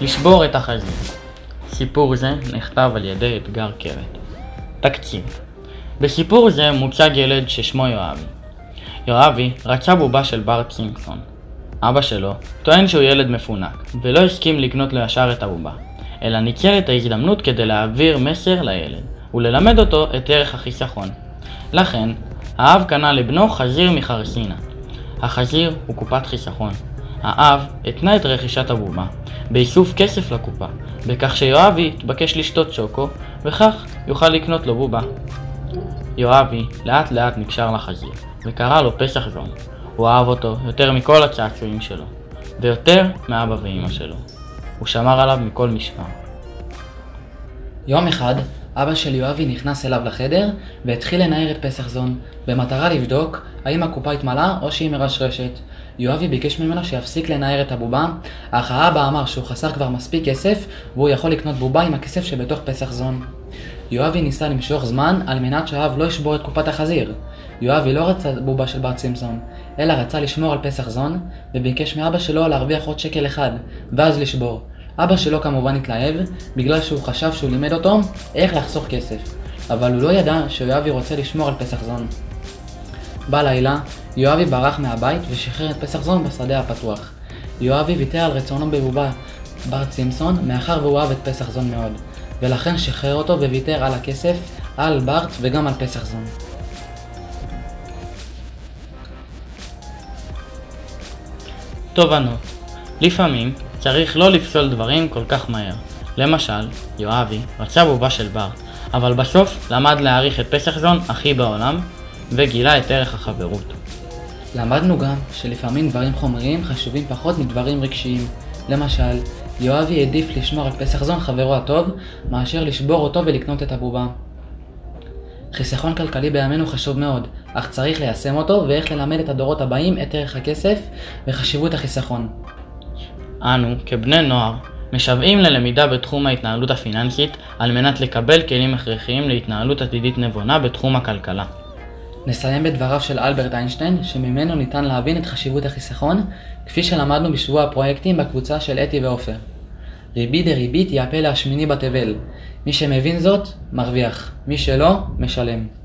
לשבור את החזית סיפור זה נכתב על ידי אתגר קרת. תקציב בסיפור זה מוצג ילד ששמו יואבי. יואבי רצה בובה של בארט סימפסון. אבא שלו טוען שהוא ילד מפונק, ולא הסכים לקנות לו ישר את הבובה, אלא ניצל את ההזדמנות כדי להעביר מסר לילד, וללמד אותו את ערך החיסכון. לכן, האב קנה לבנו חזיר מחרסינה. החזיר הוא קופת חיסכון. האב התנה את רכישת הבובה באיסוף כסף לקופה, בכך שיואבי יתבקש לשתות שוקו, וכך יוכל לקנות לו בובה. יואבי לאט לאט נקשר לחזיר, וקרא לו פסח זון. הוא אהב אותו יותר מכל הצעצועים שלו, ויותר מאבא ואמא שלו. הוא שמר עליו מכל משמר. יום אחד, אבא של יואבי נכנס אליו לחדר והתחיל לנער את פסח זון, במטרה לבדוק האם הקופה התמלאה או שהיא מרשרשת. יואבי ביקש ממנו שיפסיק לנער את הבובה, אך האבא אמר שהוא חסך כבר מספיק כסף והוא יכול לקנות בובה עם הכסף שבתוך פסח זון. יואבי ניסה למשוך זמן על מנת שהאב לא ישבור את קופת החזיר. יואבי לא רצה בובה של בר סימפסון, אלא רצה לשמור על פסח זון, וביקש מאבא שלו להרוויח עוד שקל אחד, ואז לשבור. אבא שלו כמובן התלהב, בגלל שהוא חשב שהוא לימד אותו איך לחסוך כסף, אבל הוא לא ידע שיואבי רוצה לשמור על פסח זון. בלילה, יואבי ברח מהבית ושחרר את פסח זון בשדה הפתוח. יואבי ויתר על רצונו בבובה ברט סימפסון, מאחר והוא אהב את פסח זון מאוד, ולכן שחרר אותו וויתר על הכסף, על ברט וגם על פסח זון. תובנות לפעמים צריך לא לפסול דברים כל כך מהר. למשל, יואבי רצה בובה של ברט, אבל בסוף למד להעריך את פסח זון הכי בעולם, וגילה את ערך החברות. למדנו גם שלפעמים דברים חומריים חשובים פחות מדברים רגשיים. למשל, יואבי העדיף לשמור על פסח זון חברו הטוב, מאשר לשבור אותו ולקנות את הבובה. חיסכון כלכלי בימינו חשוב מאוד, אך צריך ליישם אותו ואיך ללמד את הדורות הבאים את ערך הכסף וחשיבות החיסכון. אנו, כבני נוער, משוועים ללמידה בתחום ההתנהלות הפיננסית על מנת לקבל כלים הכרחיים להתנהלות עתידית נבונה בתחום הכלכלה. נסיים בדבריו של אלברט איינשטיין, שממנו ניתן להבין את חשיבות החיסכון, כפי שלמדנו בשבוע הפרויקטים בקבוצה של אתי ועופר. ריבית דריבית היא הפלא השמיני בתבל. מי שמבין זאת, מרוויח. מי שלא, משלם.